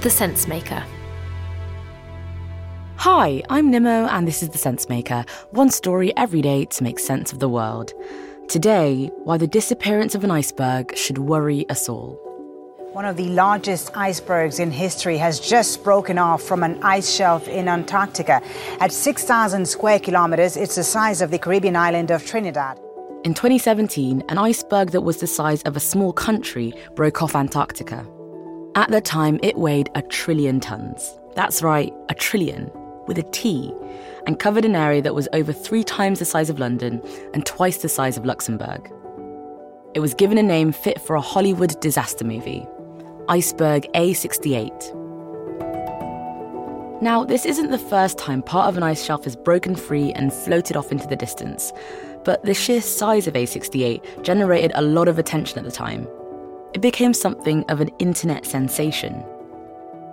The Sensemaker. Hi, I'm Nimo, and this is The Sensemaker, one story every day to make sense of the world. Today, why the disappearance of an iceberg should worry us all. One of the largest icebergs in history has just broken off from an ice shelf in Antarctica. At 6,000 square kilometers, it's the size of the Caribbean island of Trinidad. In 2017, an iceberg that was the size of a small country broke off Antarctica. At the time, it weighed a trillion tons. That's right, a trillion, with a T, and covered an area that was over three times the size of London and twice the size of Luxembourg. It was given a name fit for a Hollywood disaster movie Iceberg A68. Now, this isn't the first time part of an ice shelf has broken free and floated off into the distance, but the sheer size of A68 generated a lot of attention at the time. It became something of an internet sensation.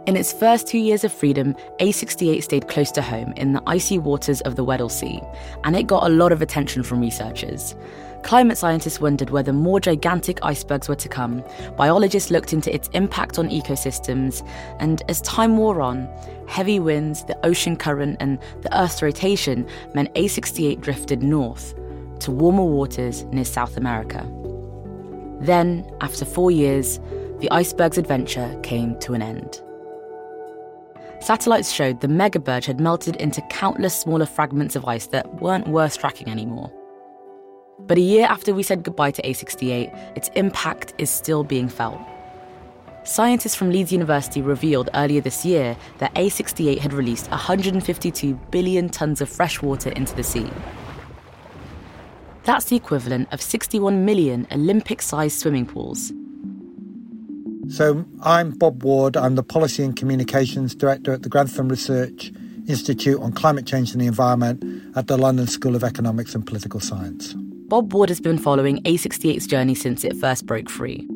In its first two years of freedom, A68 stayed close to home in the icy waters of the Weddell Sea, and it got a lot of attention from researchers. Climate scientists wondered whether more gigantic icebergs were to come. Biologists looked into its impact on ecosystems, and as time wore on, heavy winds, the ocean current, and the Earth's rotation meant A68 drifted north to warmer waters near South America. Then, after four years, the iceberg's adventure came to an end. Satellites showed the megaberg had melted into countless smaller fragments of ice that weren't worth tracking anymore. But a year after we said goodbye to A68, its impact is still being felt. Scientists from Leeds University revealed earlier this year that A68 had released 152 billion tonnes of fresh water into the sea. That's the equivalent of 61 million Olympic sized swimming pools. So, I'm Bob Ward. I'm the Policy and Communications Director at the Grantham Research Institute on Climate Change and the Environment at the London School of Economics and Political Science. Bob Ward has been following A68's journey since it first broke free.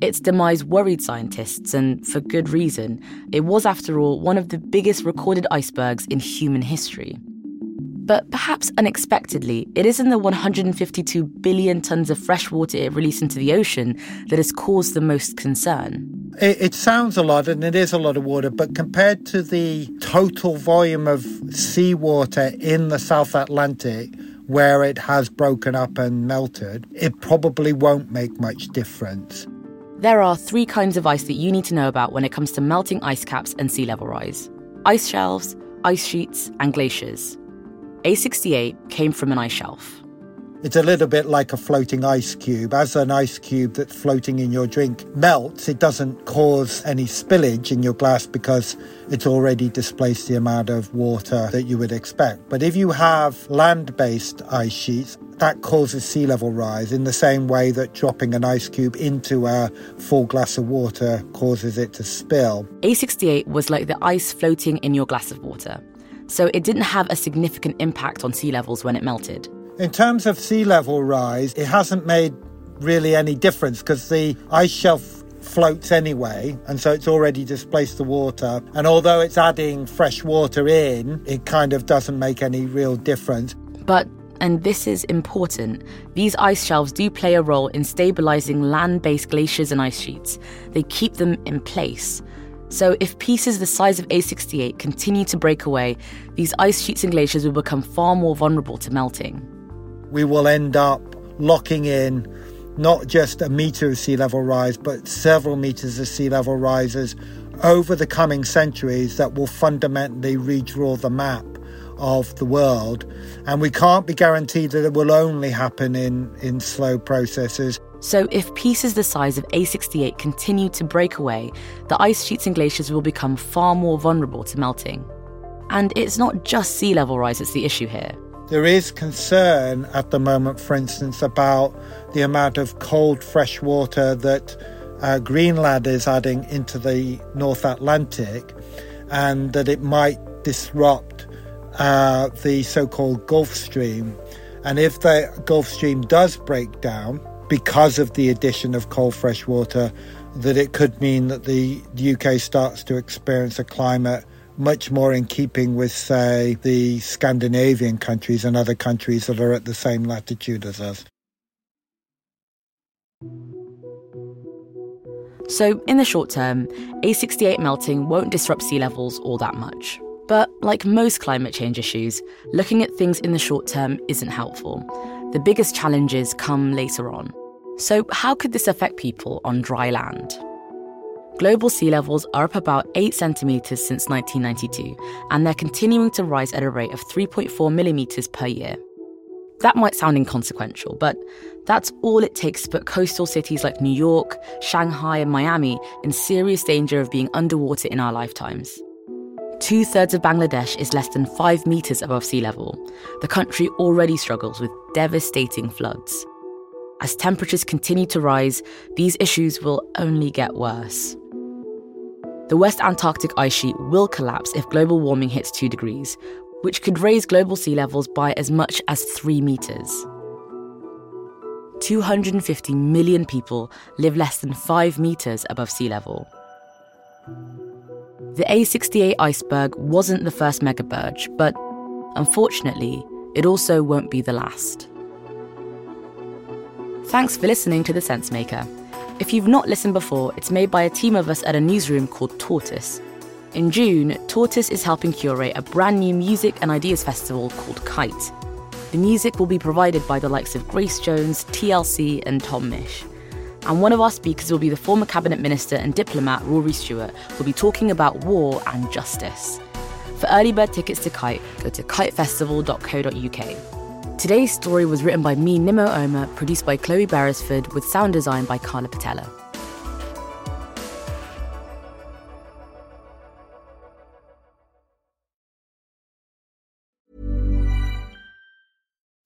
Its demise worried scientists, and for good reason. It was, after all, one of the biggest recorded icebergs in human history. But perhaps unexpectedly, it isn't the 152 billion tons of fresh water it released into the ocean that has caused the most concern. It, it, sounds a lot, and it is a lot of water, but compared to the total volume of seawater in the South Atlantic, where it has broken up and melted, it probably won't make much difference. There are three kinds of ice that you need to know about when it comes to melting ice caps and sea level rise ice shelves, ice sheets, and glaciers. A68 came from an ice shelf. It's a little bit like a floating ice cube. As an ice cube that's floating in your drink melts, it doesn't cause any spillage in your glass because it's already displaced the amount of water that you would expect. But if you have land based ice sheets, that causes sea level rise in the same way that dropping an ice cube into a full glass of water causes it to spill. A68 was like the ice floating in your glass of water so it didn't have a significant impact on sea levels when it melted. In terms of sea level rise, it hasn't made really any difference because the ice shelf floats anyway, and so it's already displaced the water. And although it's adding fresh water in, it kind of doesn't make any real difference. But and this is important, these ice shelves do play a role in stabilizing land based glaciers and ice sheets. They keep them in place. So, if pieces the size of A68 continue to break away, these ice sheets and glaciers will become far more vulnerable to melting. We will end up locking in not just a metre of sea level rise, but several metres of sea level rises over the coming centuries that will fundamentally redraw the map of the world. And we can't be guaranteed that it will only happen in, in slow processes. So, if pieces the size of A68 continue to break away, the ice sheets and glaciers will become far more vulnerable to melting. And it's not just sea level rise that's the issue here. There is concern at the moment, for instance, about the amount of cold fresh water that uh, Greenland is adding into the North Atlantic, and that it might disrupt uh, the so called Gulf Stream. And if the Gulf Stream does break down, because of the addition of cold fresh water, that it could mean that the UK starts to experience a climate much more in keeping with, say, the Scandinavian countries and other countries that are at the same latitude as us. So, in the short term, A68 melting won't disrupt sea levels all that much. But like most climate change issues, looking at things in the short term isn't helpful. The biggest challenges come later on. So, how could this affect people on dry land? Global sea levels are up about 8 centimetres since 1992, and they're continuing to rise at a rate of 3.4 millimetres per year. That might sound inconsequential, but that's all it takes to put coastal cities like New York, Shanghai, and Miami in serious danger of being underwater in our lifetimes. Two thirds of Bangladesh is less than five metres above sea level. The country already struggles with devastating floods. As temperatures continue to rise, these issues will only get worse. The West Antarctic ice sheet will collapse if global warming hits 2 degrees, which could raise global sea levels by as much as 3 metres. 250 million people live less than 5 metres above sea level. The A68 iceberg wasn't the first megaberg, but unfortunately, it also won't be the last. Thanks for listening to The Sensemaker. If you've not listened before, it's made by a team of us at a newsroom called Tortoise. In June, Tortoise is helping curate a brand new music and ideas festival called Kite. The music will be provided by the likes of Grace Jones, TLC, and Tom Misch and one of our speakers will be the former cabinet minister and diplomat Rory Stewart, who'll be talking about war and justice. For early bird tickets to Kite, go to kitefestival.co.uk. Today's story was written by me, Nimo Omer, produced by Chloe Beresford, with sound design by Carla Patella.